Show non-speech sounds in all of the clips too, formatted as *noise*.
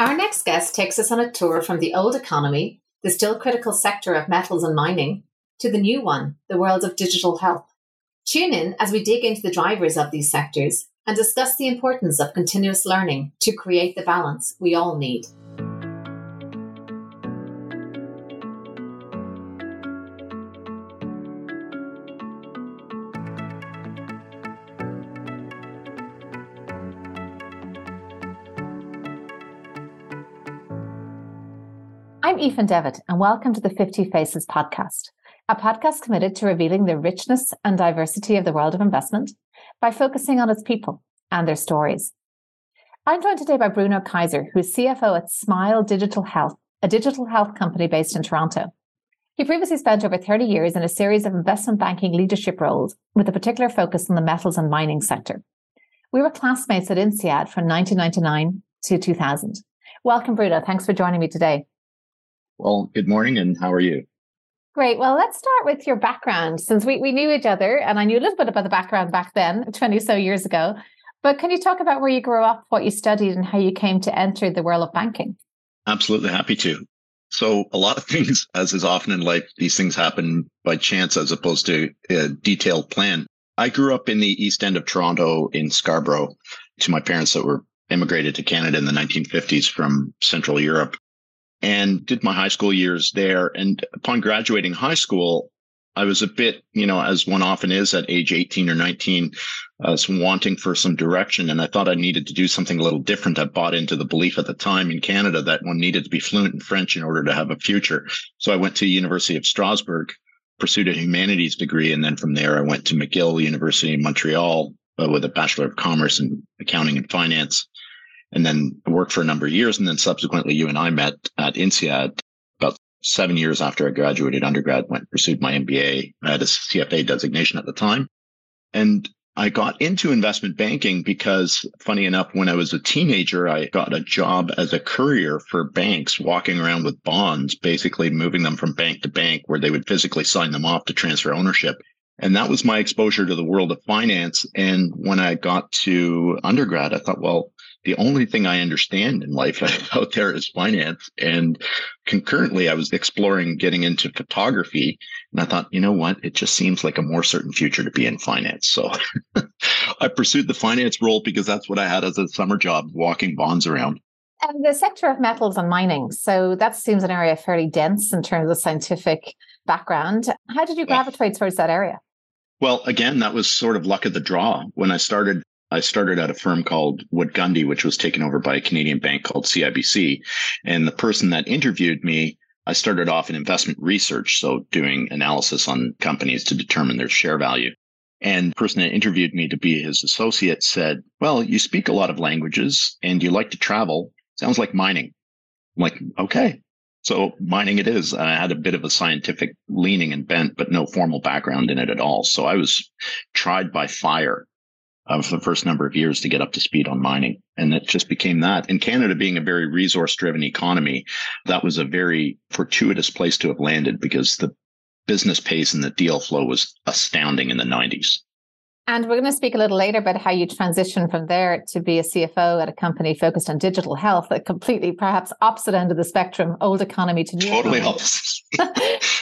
Our next guest takes us on a tour from the old economy, the still critical sector of metals and mining, to the new one, the world of digital health. Tune in as we dig into the drivers of these sectors and discuss the importance of continuous learning to create the balance we all need. Aoife Devitt, and welcome to the 50 Faces podcast, a podcast committed to revealing the richness and diversity of the world of investment by focusing on its people and their stories. I'm joined today by Bruno Kaiser, who's CFO at Smile Digital Health, a digital health company based in Toronto. He previously spent over 30 years in a series of investment banking leadership roles with a particular focus on the metals and mining sector. We were classmates at INSEAD from 1999 to 2000. Welcome, Bruno. Thanks for joining me today. Well, good morning, and how are you? Great. Well, let's start with your background since we, we knew each other and I knew a little bit about the background back then, 20 so years ago. But can you talk about where you grew up, what you studied, and how you came to enter the world of banking? Absolutely happy to. So, a lot of *laughs* things, as is often in life, these things happen by chance as opposed to a detailed plan. I grew up in the east end of Toronto in Scarborough to my parents that were immigrated to Canada in the 1950s from Central Europe and did my high school years there. And upon graduating high school, I was a bit, you know, as one often is at age 18 or 19, uh, wanting for some direction. And I thought I needed to do something a little different. I bought into the belief at the time in Canada that one needed to be fluent in French in order to have a future. So I went to University of Strasbourg, pursued a humanities degree. And then from there, I went to McGill University in Montreal uh, with a Bachelor of Commerce in Accounting and Finance and then worked for a number of years. And then subsequently, you and I met at INSEAD about seven years after I graduated undergrad, went pursued my MBA. I had a CFA designation at the time. And I got into investment banking because, funny enough, when I was a teenager, I got a job as a courier for banks, walking around with bonds, basically moving them from bank to bank where they would physically sign them off to transfer ownership. And that was my exposure to the world of finance. And when I got to undergrad, I thought, well, the only thing I understand in life *laughs* out there is finance. And concurrently, I was exploring getting into photography. And I thought, you know what? It just seems like a more certain future to be in finance. So *laughs* I pursued the finance role because that's what I had as a summer job, walking bonds around. And the sector of metals and mining. So that seems an area fairly dense in terms of scientific background. How did you gravitate towards that area? Well, again, that was sort of luck of the draw. When I started I started at a firm called Wood Gundy, which was taken over by a Canadian bank called CIBC. And the person that interviewed me, I started off in investment research, so doing analysis on companies to determine their share value. And the person that interviewed me to be his associate said, Well, you speak a lot of languages and you like to travel. Sounds like mining. I'm like, okay. So mining it is. I had a bit of a scientific leaning and bent, but no formal background in it at all. So I was tried by fire uh, for the first number of years to get up to speed on mining. And it just became that. In Canada being a very resource driven economy, that was a very fortuitous place to have landed because the business pace and the deal flow was astounding in the 90s. And we're going to speak a little later about how you transition from there to be a CFO at a company focused on digital health, a completely perhaps opposite end of the spectrum, old economy to new. Totally opposite. *laughs*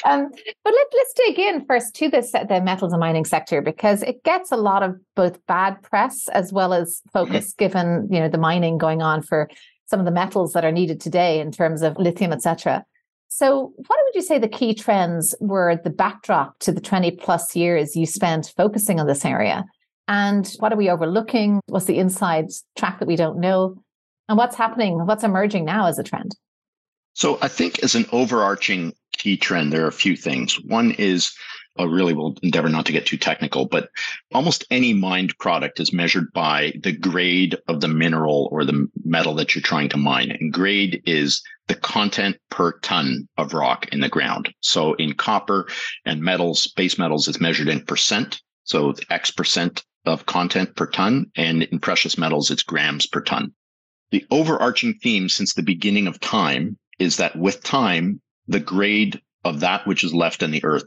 um, but let, let's dig in first to this, the metals and mining sector because it gets a lot of both bad press as well as focus, mm-hmm. given you know the mining going on for some of the metals that are needed today in terms of lithium, etc. So, what would you say the key trends were the backdrop to the 20 plus years you spent focusing on this area? And what are we overlooking? What's the inside track that we don't know? And what's happening? What's emerging now as a trend? So, I think as an overarching key trend, there are a few things. One is I really will endeavor not to get too technical, but almost any mined product is measured by the grade of the mineral or the metal that you're trying to mine. And grade is the content per ton of rock in the ground. So in copper and metals, base metals is measured in percent. So X percent of content per ton. And in precious metals, it's grams per ton. The overarching theme since the beginning of time is that with time, the grade of that which is left in the earth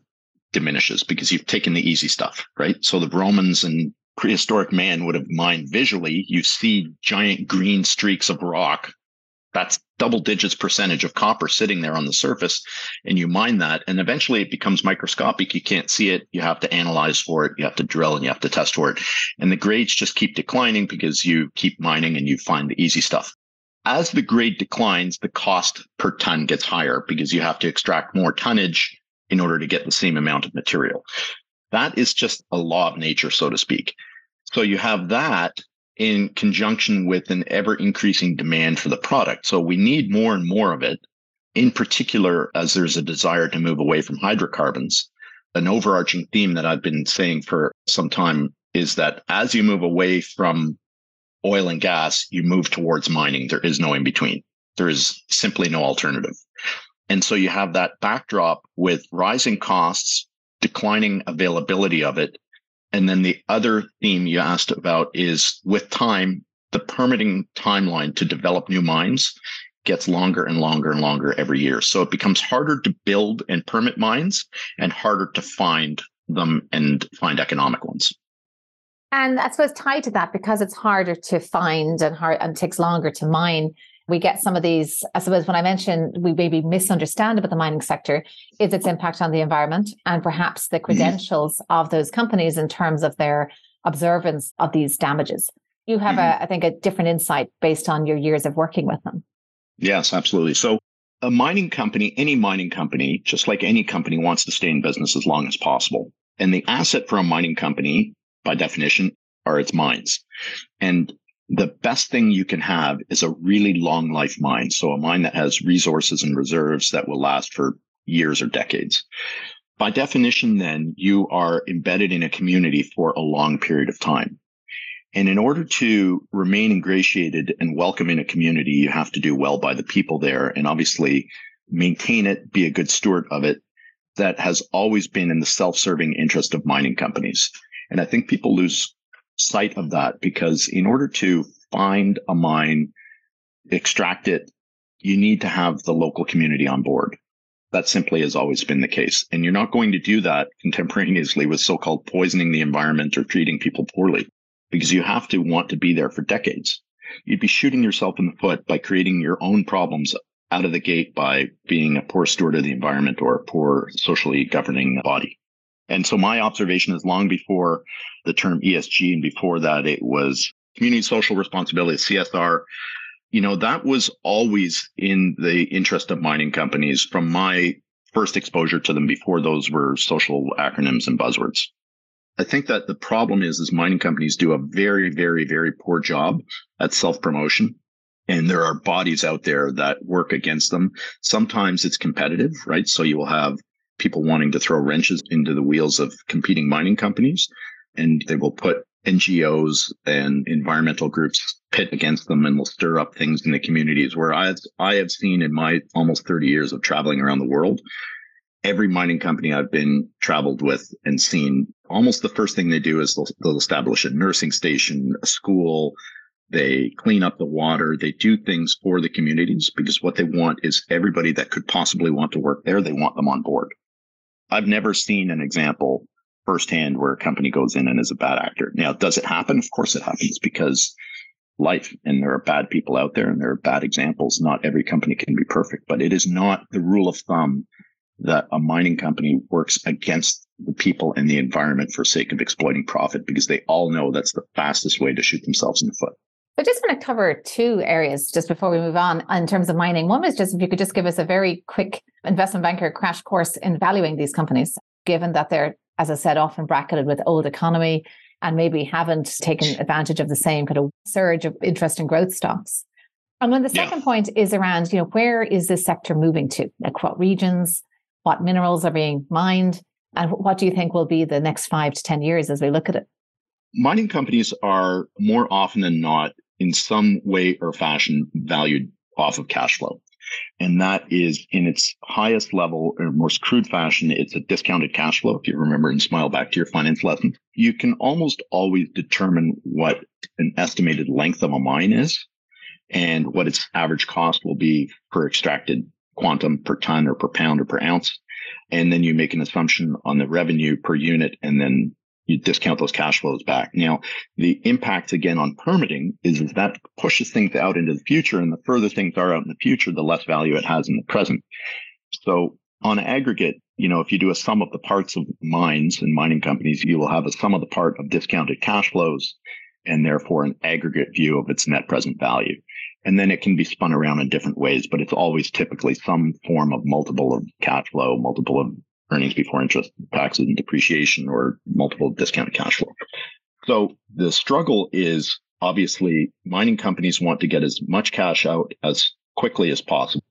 diminishes because you've taken the easy stuff, right? So the Romans and prehistoric man would have mined visually. You see giant green streaks of rock. That's double digits percentage of copper sitting there on the surface and you mine that and eventually it becomes microscopic. You can't see it. You have to analyze for it. You have to drill and you have to test for it. And the grades just keep declining because you keep mining and you find the easy stuff. As the grade declines the cost per ton gets higher because you have to extract more tonnage in order to get the same amount of material that is just a law of nature so to speak so you have that in conjunction with an ever increasing demand for the product. So we need more and more of it, in particular, as there's a desire to move away from hydrocarbons. An overarching theme that I've been saying for some time is that as you move away from oil and gas, you move towards mining. There is no in between. There is simply no alternative. And so you have that backdrop with rising costs, declining availability of it, and then the other theme you asked about is with time, the permitting timeline to develop new mines gets longer and longer and longer every year. So it becomes harder to build and permit mines and harder to find them and find economic ones. And I suppose tied to that, because it's harder to find and hard and takes longer to mine, we get some of these, I suppose when I mentioned we maybe misunderstand about the mining sector is its impact on the environment and perhaps the mm-hmm. credentials of those companies in terms of their observance of these damages. You have mm-hmm. a, I think, a different insight based on your years of working with them. Yes, absolutely. So a mining company, any mining company, just like any company wants to stay in business as long as possible. And the asset for a mining company, by definition, are its mines. And the best thing you can have is a really long life mine. So a mine that has resources and reserves that will last for years or decades. By definition, then you are embedded in a community for a long period of time. And in order to remain ingratiated and welcome in a community, you have to do well by the people there and obviously maintain it, be a good steward of it. That has always been in the self serving interest of mining companies. And I think people lose sight of that because in order to find a mine, extract it, you need to have the local community on board. That simply has always been the case. And you're not going to do that contemporaneously with so called poisoning the environment or treating people poorly because you have to want to be there for decades. You'd be shooting yourself in the foot by creating your own problems out of the gate by being a poor steward of the environment or a poor socially governing body. And so my observation is long before the term ESG and before that it was community social responsibility, CSR. You know, that was always in the interest of mining companies from my first exposure to them before those were social acronyms and buzzwords. I think that the problem is, is mining companies do a very, very, very poor job at self promotion. And there are bodies out there that work against them. Sometimes it's competitive, right? So you will have people wanting to throw wrenches into the wheels of competing mining companies and they will put NGOs and environmental groups pit against them and will stir up things in the communities where I, I have seen in my almost 30 years of traveling around the world, every mining company I've been traveled with and seen, almost the first thing they do is they'll, they'll establish a nursing station, a school, they clean up the water. They do things for the communities because what they want is everybody that could possibly want to work there. They want them on board. I've never seen an example firsthand where a company goes in and is a bad actor. Now, does it happen? Of course it happens because life and there are bad people out there and there are bad examples. Not every company can be perfect, but it is not the rule of thumb that a mining company works against the people and the environment for sake of exploiting profit because they all know that's the fastest way to shoot themselves in the foot. I just want to cover two areas just before we move on in terms of mining. One was just if you could just give us a very quick investment banker crash course in valuing these companies, given that they're, as I said, often bracketed with old economy and maybe haven't taken advantage of the same kind of surge of interest in growth stocks. And then the second yeah. point is around, you know, where is this sector moving to? Like what regions, what minerals are being mined, and what do you think will be the next five to 10 years as we look at it? Mining companies are more often than not in some way or fashion valued off of cash flow. And that is in its highest level or most crude fashion, it's a discounted cash flow. If you remember and smile back to your finance lesson, you can almost always determine what an estimated length of a mine is and what its average cost will be per extracted quantum per ton or per pound or per ounce. And then you make an assumption on the revenue per unit and then you discount those cash flows back. Now, the impact again on permitting is, is that pushes things out into the future. And the further things are out in the future, the less value it has in the present. So on aggregate, you know, if you do a sum of the parts of mines and mining companies, you will have a sum of the part of discounted cash flows and therefore an aggregate view of its net present value. And then it can be spun around in different ways, but it's always typically some form of multiple of cash flow, multiple of earnings before interest, taxes, and depreciation, or multiple discounted cash flow. So the struggle is obviously mining companies want to get as much cash out as quickly as possible.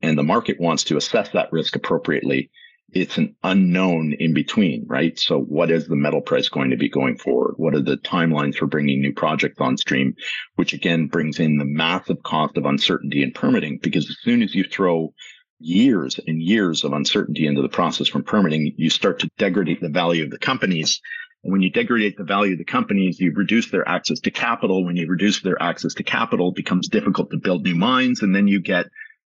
And the market wants to assess that risk appropriately it's an unknown in between, right? So what is the metal price going to be going forward? What are the timelines for bringing new projects on stream? Which again brings in the massive cost of uncertainty and permitting because as soon as you throw years and years of uncertainty into the process from permitting, you start to degrade the value of the companies. And when you degrade the value of the companies, you reduce their access to capital. When you reduce their access to capital, it becomes difficult to build new mines. And then you get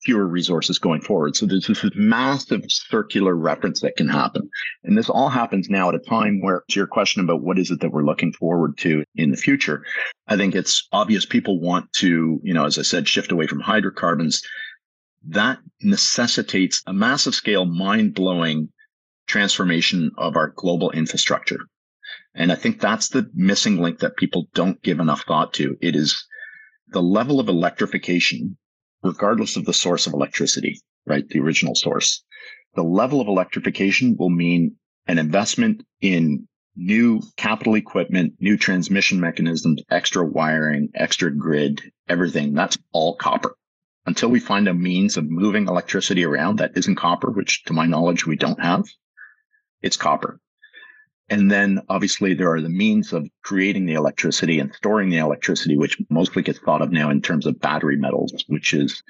fewer resources going forward. So there's this massive circular reference that can happen. And this all happens now at a time where, to your question about what is it that we're looking forward to in the future, I think it's obvious people want to, you know, as I said, shift away from hydrocarbons. That necessitates a massive scale, mind blowing transformation of our global infrastructure. And I think that's the missing link that people don't give enough thought to. It is the level of electrification regardless of the source of electricity, right? The original source. The level of electrification will mean an investment in new capital equipment, new transmission mechanisms, extra wiring, extra grid, everything. That's all copper. Until we find a means of moving electricity around that isn't copper, which to my knowledge we don't have, it's copper. And then obviously there are the means of creating the electricity and storing the electricity, which mostly gets thought of now in terms of battery metals, which is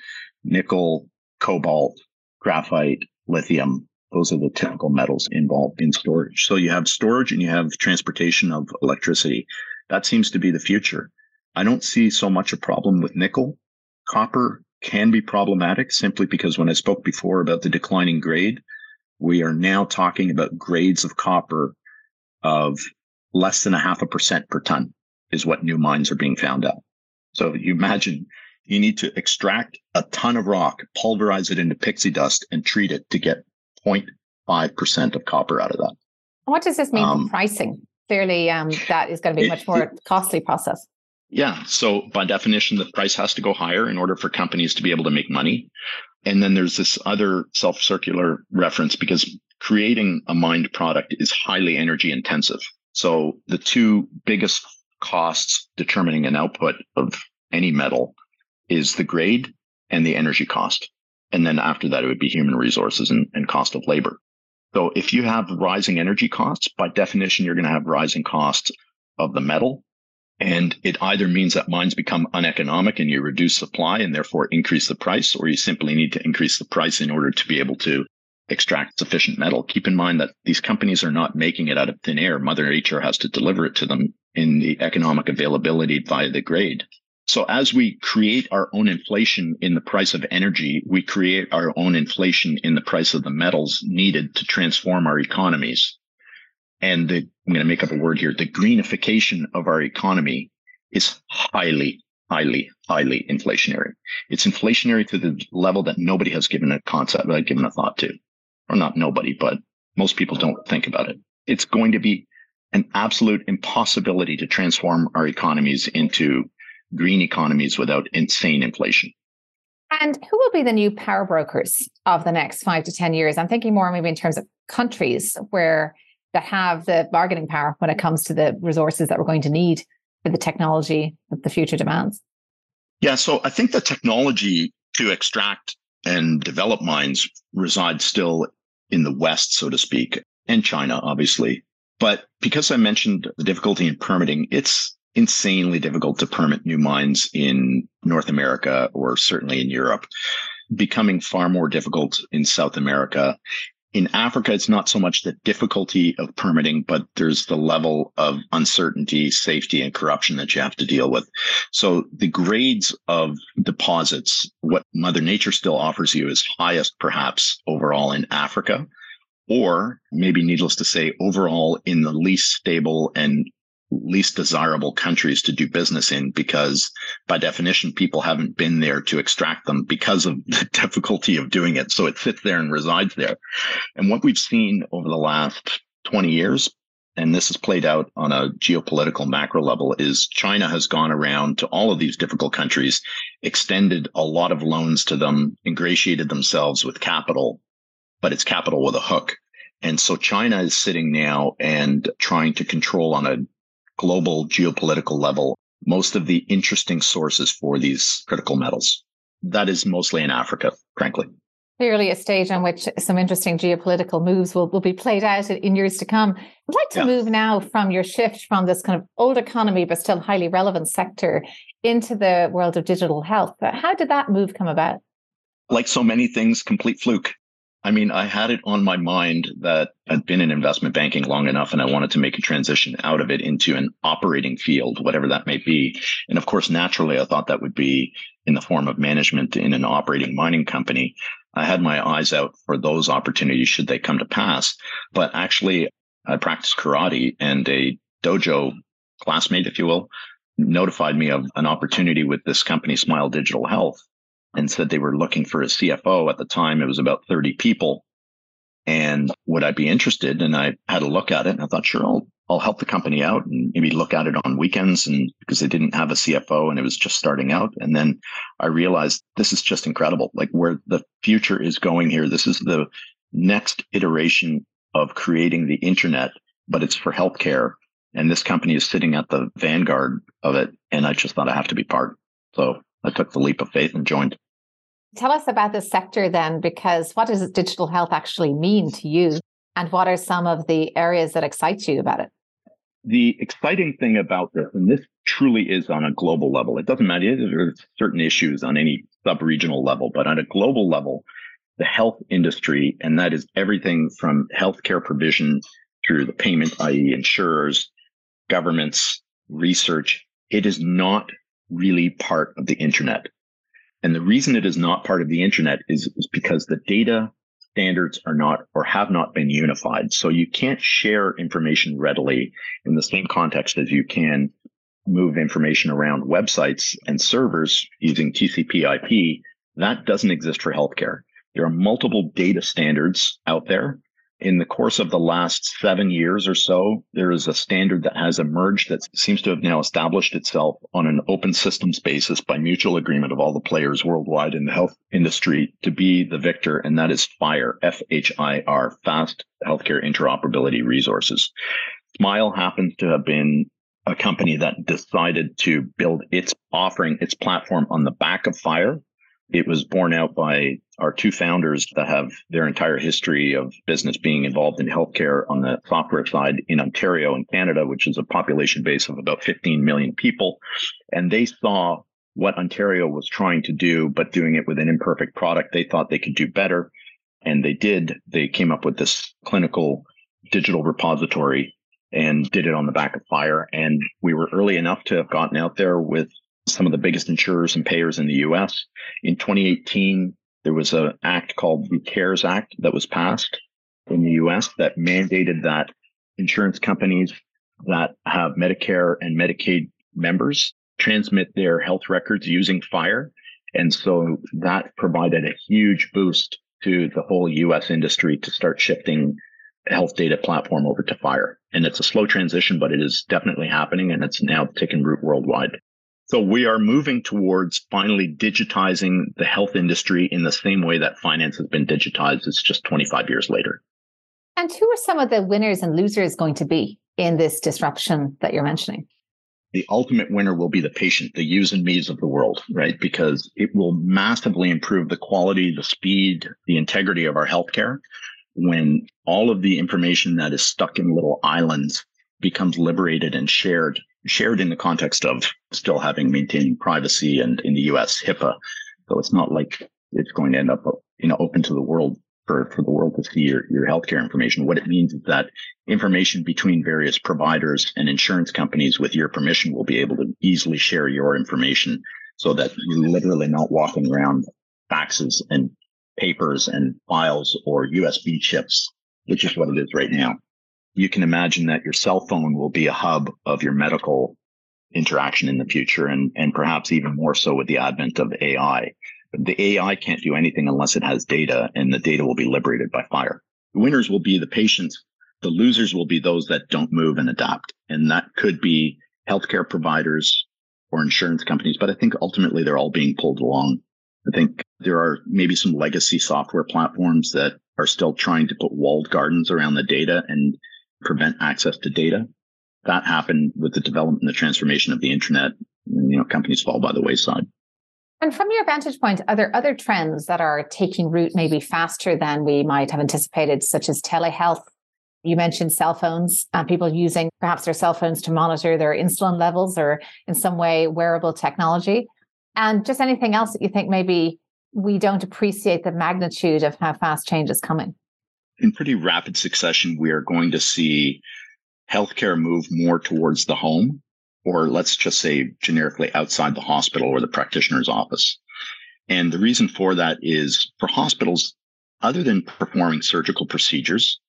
nickel, cobalt, graphite, lithium. Those are the typical metals involved in storage. So you have storage and you have transportation of electricity. That seems to be the future. I don't see so much a problem with nickel. Copper can be problematic simply because when I spoke before about the declining grade, we are now talking about grades of copper of less than a half a percent per ton is what new mines are being found at. So you imagine you need to extract a ton of rock, pulverize it into pixie dust, and treat it to get 0.5% of copper out of that. What does this mean um, for pricing? Clearly, um, that is going to be a much more it, costly process. Yeah. So by definition, the price has to go higher in order for companies to be able to make money. And then there's this other self circular reference because creating a mined product is highly energy intensive. So the two biggest costs determining an output of any metal is the grade and the energy cost. And then after that, it would be human resources and, and cost of labor. So if you have rising energy costs, by definition, you're going to have rising costs of the metal. And it either means that mines become uneconomic and you reduce supply and therefore increase the price, or you simply need to increase the price in order to be able to extract sufficient metal. Keep in mind that these companies are not making it out of thin air. Mother Nature has to deliver it to them in the economic availability via the grade. So as we create our own inflation in the price of energy, we create our own inflation in the price of the metals needed to transform our economies. And the, I'm going to make up a word here. The greenification of our economy is highly, highly, highly inflationary. It's inflationary to the level that nobody has given a concept, uh, given a thought to or not nobody, but most people don't think about it. It's going to be an absolute impossibility to transform our economies into green economies without insane inflation. And who will be the new power brokers of the next five to 10 years? I'm thinking more maybe in terms of countries where that have the bargaining power when it mm-hmm. comes to the resources that we're going to need for the technology that the future demands. Yeah, so I think the technology to extract and develop mines resides still in the West, so to speak, and China, obviously. But because I mentioned the difficulty in permitting, it's insanely difficult to permit new mines in North America or certainly in Europe, becoming far more difficult in South America. In Africa, it's not so much the difficulty of permitting, but there's the level of uncertainty, safety, and corruption that you have to deal with. So the grades of deposits, what Mother Nature still offers you is highest perhaps overall in Africa. or maybe needless to say, overall in the least stable and least desirable countries to do business in because by definition people haven't been there to extract them because of *laughs* the difficulty of doing it. So it sits there and resides there. And what we've seen over the last 20 years and this has played out on a geopolitical macro level is China has gone around to all of these difficult countries extended a lot of loans to them ingratiated themselves with capital but it's capital with a hook. And so China is sitting now and trying to control on a global geopolitical level most of the interesting sources for these critical metals. That is mostly in Africa, frankly. Clearly, a stage on which some interesting geopolitical moves will, will be played out in years to come. I'd like to yeah. move now from your shift from this kind of old economy, but still highly relevant sector into the world of digital health. How did that move come about? Like so many things, complete fluke. I mean, I had it on my mind that I'd been in investment banking long enough and I wanted to make a transition out of it into an operating field, whatever that may be. And of course, naturally, I thought that would be in the form of management in an operating mining company. I had my eyes out for those opportunities should they come to pass. But actually, I practiced karate and a dojo classmate, if you will, notified me of an opportunity with this company, Smile Digital Health and said they were looking for a CFO. At the time, it was about 30 people. And would I be interested? And I had a look at it and I thought, sure, I'll, I'll help the company out and maybe look at it on weekends. And because they didn't have a CFO and it was just starting out. And then I realized this is just incredible. Like where the future is going here. This is the next iteration of creating the internet, but it's for healthcare. And this company is sitting at the vanguard of it. And I just thought I have to be part. So I took the leap of faith and joined. Tell us about this sector then, because what does digital health actually mean to you? And what are some of the areas that excite you about it? The exciting thing about this, and this truly is on a global level, it doesn't matter, there's certain issues on any sub regional level, but on a global level, the health industry, and that is everything from healthcare provision through the payment, i.e., insurers, governments, research, it is not really part of the internet. And the reason it is not part of the internet is, is because the data standards are not or have not been unified. So you can't share information readily in the same context as you can move information around websites and servers using TCP IP. That doesn't exist for healthcare. There are multiple data standards out there in the course of the last seven years or so, there is a standard that has emerged that seems to have now established itself on an open systems basis by mutual agreement of all the players worldwide in the health industry to be the victor, and that is FHIR, F H I R, Fast Healthcare Interoperability Resources. Smile happens to have been a company that decided to build its offering, its platform on the back of FHIR it was borne out by our two founders that have their entire history of business being involved in healthcare on the software side in Ontario and Canada, which is a population base of about 15 million people. And they saw what Ontario was trying to do, but doing it with an imperfect product. They thought they could do better. And they did. They came up with this clinical digital repository and did it on the back of FHIR. And we were early enough to have gotten out there with some of the biggest insurers and payers in the US. In 2018, there was an act called the CARES Act that was passed in the US that mandated that insurance companies that have Medicare and Medicaid members transmit their health records using FHIR. And so that provided a huge boost to the whole US industry to start shifting health data platform over to FHIR. And it's a slow transition, but it is definitely happening and it's now taken root worldwide. So we are moving towards finally digitizing the health industry in the same way that finance has been digitized. It's just 25 years later. And who are some of the winners and losers going to be in this disruption that you're mentioning? The ultimate winner will be the patient, the yous and me's of the world, right? Because it will massively improve the quality, the speed, the integrity of our healthcare when all of the information that is stuck in little islands becomes liberated and shared shared in the context of still having maintaining privacy and in the US HIPAA. So it's not like it's going to end up, you know, open to the world for, for the world to see your, your healthcare information. What it means is that information between various providers and insurance companies with your permission will be able to easily share your information so that you're literally not walking around faxes and papers and files or USB chips which is what it is right now. You can imagine that your cell phone will be a hub of your medical interaction in the future and, and perhaps even more so with the advent of AI. The AI can't do anything unless it has data and the data will be liberated by FHIR. The winners will be the patients. The losers will be those that don't move and adapt. And that could be healthcare providers or insurance companies, but I think ultimately they're all being pulled along. I think there are maybe some legacy software platforms that are still trying to put walled gardens around the data and prevent access to data. That happened with the development and the transformation of the internet. You know, companies fall by the wayside. And from your vantage point, are there other trends that are taking root maybe faster than we might have anticipated, such as telehealth? You mentioned cell phones and people using perhaps their cell phones to monitor their insulin levels or in some way wearable technology. And just anything else that you think maybe we don't appreciate the magnitude of how fast change is coming? In pretty rapid succession, we are going to see healthcare move more towards the home or let's just say generically outside the hospital or the practitioner's office. And the reason for that is for hospitals, other than performing surgical procedures,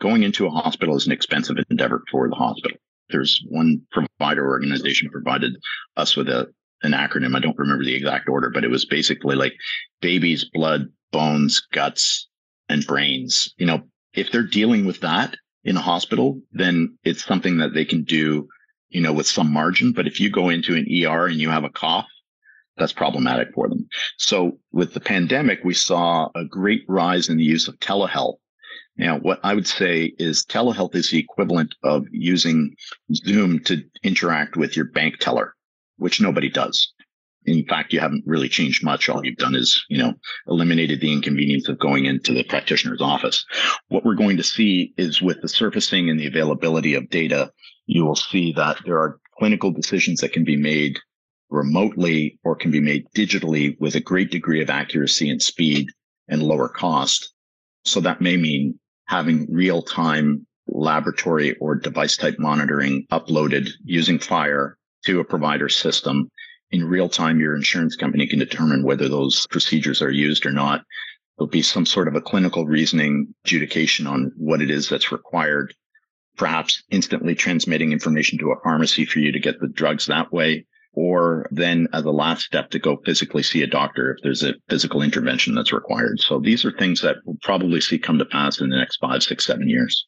going into a hospital is an expensive endeavor for the hospital. There's one provider organization provided us with a an acronym. I don't remember the exact order, but it was basically like babies, blood, bones, guts, and brains. You know, if they're dealing with that in a hospital, then it's something that they can do you know, with some margin. But if you go into an ER and you have a cough, that's problematic for them. So with the pandemic, we saw a great rise in the use of telehealth. Now, what I would say is telehealth is the equivalent of using Zoom to interact with your bank teller, which nobody does. In fact, you haven't really changed much. All you've done is, you know, eliminated the inconvenience of going into the practitioner's office. What we're going to see is with the surfacing and the availability of data, you will see that there are clinical decisions that can be made remotely or can be made digitally with a great degree of accuracy and speed and lower cost. So that may mean having real time laboratory or device type monitoring uploaded using FHIR to a provider system. In real time, your insurance company can determine whether those procedures are used or not. There'll be some sort of a clinical reasoning adjudication on what it is that's required perhaps instantly transmitting information to a pharmacy for you to get the drugs that way. Or then as a last step to go physically see a doctor if there's a physical intervention that's required. So these are things that we'll probably see come to pass in the next five, six, seven years.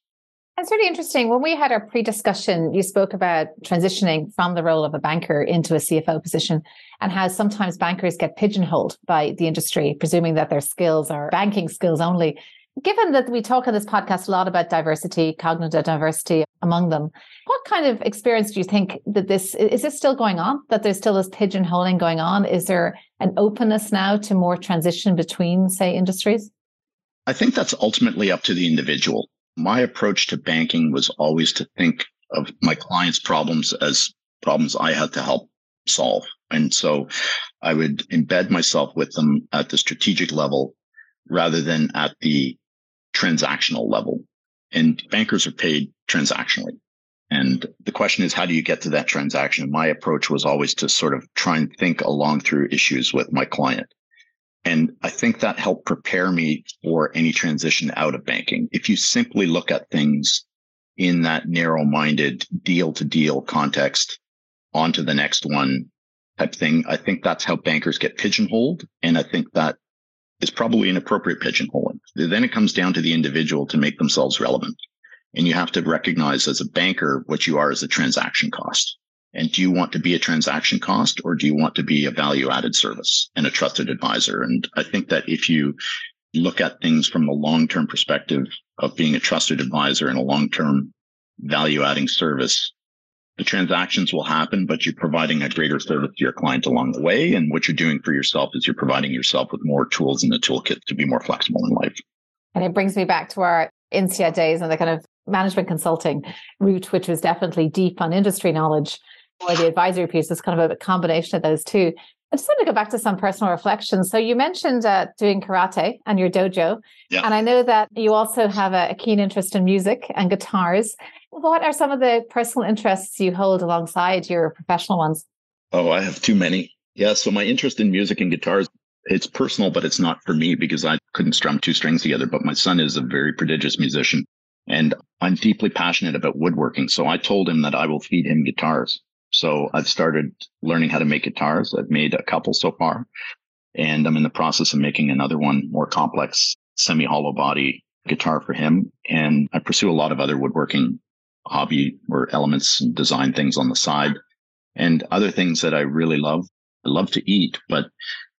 That's really interesting. When we had our pre discussion, you spoke about transitioning from the role of a banker into a CFO position and how sometimes bankers get pigeonholed by the industry, presuming that their skills are banking skills only. Given that we talk on this podcast a lot about diversity, cognitive diversity among them, what kind of experience do you think that this is this still going on? That there's still this pigeonholing going on? Is there an openness now to more transition between, say, industries? I think that's ultimately up to the individual. My approach to banking was always to think of my clients' problems as problems I had to help solve. And so I would embed myself with them at the strategic level rather than at the transactional level. And bankers are paid transactionally. And the question is, how do you get to that transaction? My approach was always to sort of try and think along through issues with my client. And I think that helped prepare me for any transition out of banking. If you simply look at things in that narrow minded deal to deal context onto the next one type thing, I think that's how bankers get pigeonholed. And I think that is probably an appropriate pigeonholing. Then it comes down to the individual to make themselves relevant. And you have to recognize as a banker what you are as a transaction cost. And do you want to be a transaction cost or do you want to be a value added service and a trusted advisor? And I think that if you look at things from a long term perspective of being a trusted advisor and a long term value adding service, the transactions will happen, but you're providing a greater service to your client along the way. And what you're doing for yourself is you're providing yourself with more tools in the toolkit to be more flexible in life. And it brings me back to our INSEAD days and the kind of management consulting route, which was definitely deep on industry knowledge, or the advisory piece is kind of a combination of those two. I just want to go back to some personal reflections. So you mentioned uh, doing karate and your dojo, yeah. and I know that you also have a, a keen interest in music and guitars. What are some of the personal interests you hold alongside your professional ones? Oh, I have too many. Yeah. So my interest in music and guitars, it's personal, but it's not for me because I couldn't strum two strings together. But my son is a very prodigious musician. And I'm deeply passionate about woodworking. So I told him that I will feed him guitars. So I've started learning how to make guitars. I've made a couple so far, and I'm in the process of making another one more complex semi hollow body guitar for him. And I pursue a lot of other woodworking hobby or elements and design things on the side and other things that I really love. I love to eat, but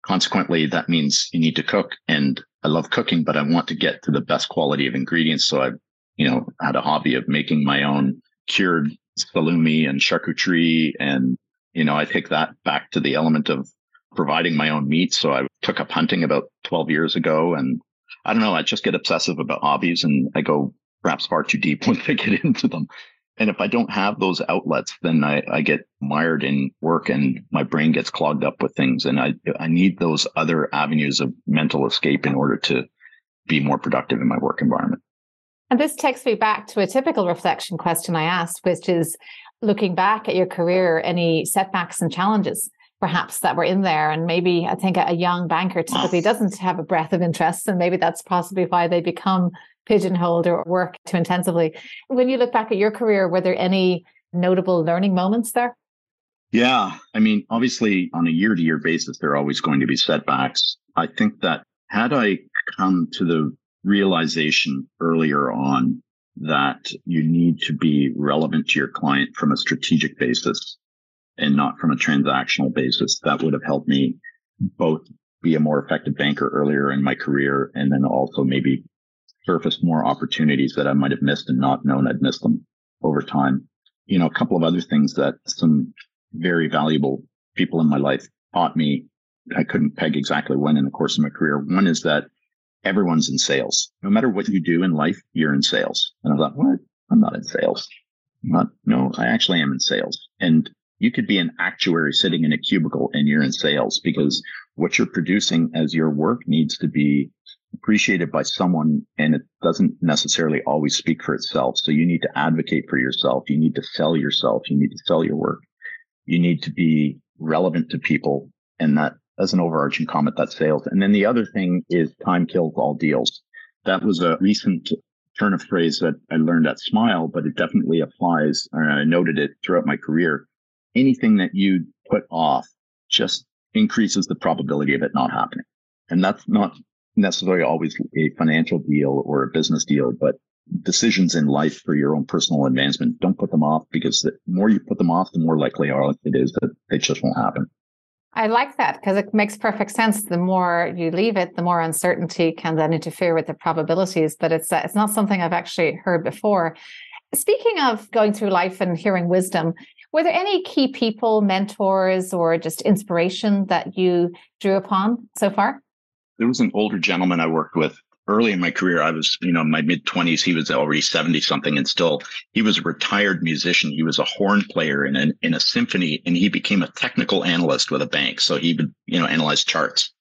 consequently that means you need to cook and I love cooking, but I want to get to the best quality of ingredients. So I've, you know, had a hobby of making my own cured salumi and charcuterie. And, you know, I take that back to the element of providing my own meat. So I took up hunting about 12 years ago and I don't know. I just get obsessive about hobbies and I go perhaps far too deep *laughs* once I get into them. And if I don't have those outlets, then I, I get mired in work and my brain gets clogged up with things. And I, I need those other avenues of mental escape in order to be more productive in my work environment. And this takes me back to a typical reflection question I asked, which is looking back at your career, any setbacks and challenges perhaps that were in there. And maybe I think a young banker typically *laughs* doesn't have a breadth of interests, and maybe that's possibly why they become pigeonholed or work too intensively. When you look back at your career, were there any notable learning moments there? Yeah. I mean, obviously, on a year to year basis, there are always going to be setbacks. I think that had I come to the realization earlier on that you need to be relevant to your client from a strategic basis and not from a transactional basis. That would have helped me both be a more effective banker earlier in my career and then also maybe surface more opportunities that I might have missed and not known I'd missed them over time. You know, a couple of other things that some very valuable people in my life taught me. I couldn't peg exactly when in the course of my career. One is that everyone's in sales. No matter what you do in life, you're in sales. And I thought, what? I'm not in sales. I'm not, no, I actually am in sales. And you could be an actuary sitting in a cubicle and you're in sales because what you're producing as your work needs to be appreciated by someone and it doesn't necessarily always speak for itself. So you need to advocate for yourself. You need to sell yourself. You need to sell your work. You need to be relevant to people. And that as an overarching comment, that sales. And then the other thing is time kills all deals. That was a recent turn of phrase that I learned at Smile, but it definitely applies. And I noted it throughout my career anything that you put off just increases the probability of it not happening. And that's not necessarily always a financial deal or a business deal, but decisions in life for your own personal advancement. Don't put them off because the more you put them off, the more likely it is that they just won't happen. I like that because it makes perfect sense. The more you leave it, the more uncertainty can then interfere with the probabilities. But it's uh, it's not something I've actually heard before. Speaking of going through life and hearing wisdom, were there any key people, mentors, or just inspiration that you drew upon so far? There was an older gentleman I worked with early in my career. I was, you know, my mid 20s. He was already 70 something and still, he was a retired musician. He was a horn player in, an, in a symphony and he became a technical analyst with a bank. So he would, you know, analyze charts.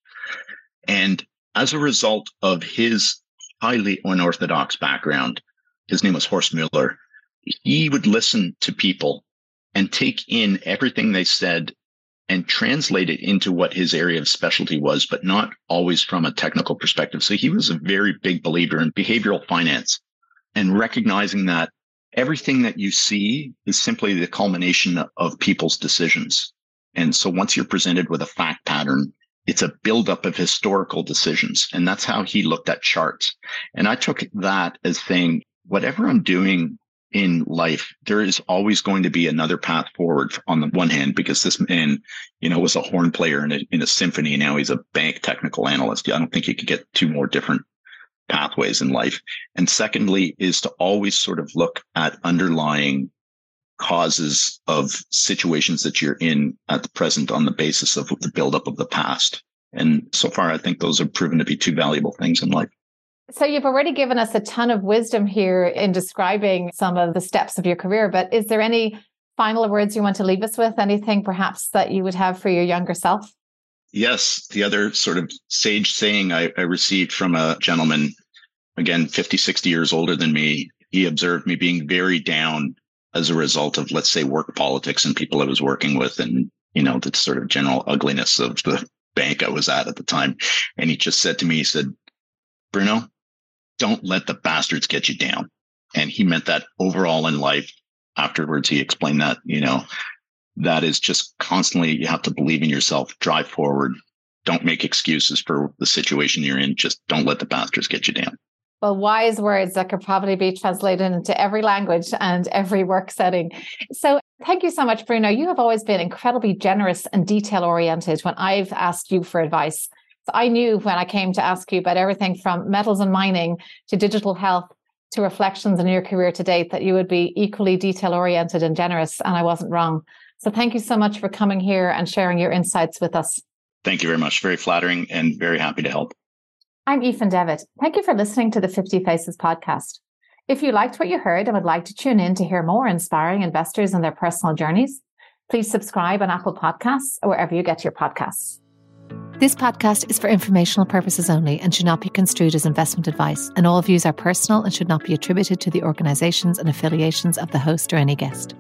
And as a result of his highly unorthodox background, his name was Horst Mueller. He would listen to people and take in everything they said and translate it into what his area of specialty was, but not always from a technical perspective. So he was a very big believer in behavioral finance and recognizing that everything that you see is simply the culmination of people's decisions. And so once you're presented with a fact pattern, it's a buildup of historical decisions. And that's how he looked at charts. And I took that as saying, whatever I'm doing in life, there is always going to be another path forward on the one hand, because this man, you know, was a horn player in a, in a symphony. Now he's a bank technical analyst. I don't think you could get two more different pathways in life. And secondly, is to always sort of look at underlying causes of situations that you're in at the present on the basis of the buildup of the past. And so far, I think those have proven to be two valuable things in life. So you've already given us a ton of wisdom here in describing some of the steps of your career, but is there any final words you want to leave us with? Anything perhaps that you would have for your younger self? Yes. The other sort of sage saying I, I received from a gentleman, again, 50, 60 years older than me, he observed me being very down as a result of, let's say, work politics and people I was working with and, you know, the sort of general ugliness of the bank I was at at the time. And he just said to me, he said, Bruno, don't let the bastards get you down. And he meant that overall in life. Afterwards, he explained that, you know, that is just constantly, you have to believe in yourself, drive forward. Don't make excuses for the situation you're in. Just don't let the bastards get you down. Well, wise words that could probably be translated into every language and every work setting. So, thank you so much, Bruno. You have always been incredibly generous and detail oriented when I've asked you for advice. So, I knew when I came to ask you about everything from metals and mining to digital health to reflections on your career to date that you would be equally detail oriented and generous. And I wasn't wrong. So, thank you so much for coming here and sharing your insights with us. Thank you very much. Very flattering and very happy to help. I'm Aoife Devitt. Thank you for listening to the 50 Faces podcast. If you liked what you heard and would like to tune in to hear more inspiring investors and their personal journeys, please subscribe on Apple Podcasts or wherever you get your podcasts. This podcast is for informational purposes only and should not be construed as investment advice, and all views are personal and should not be attributed to the organizations and affiliations of the host or any guest.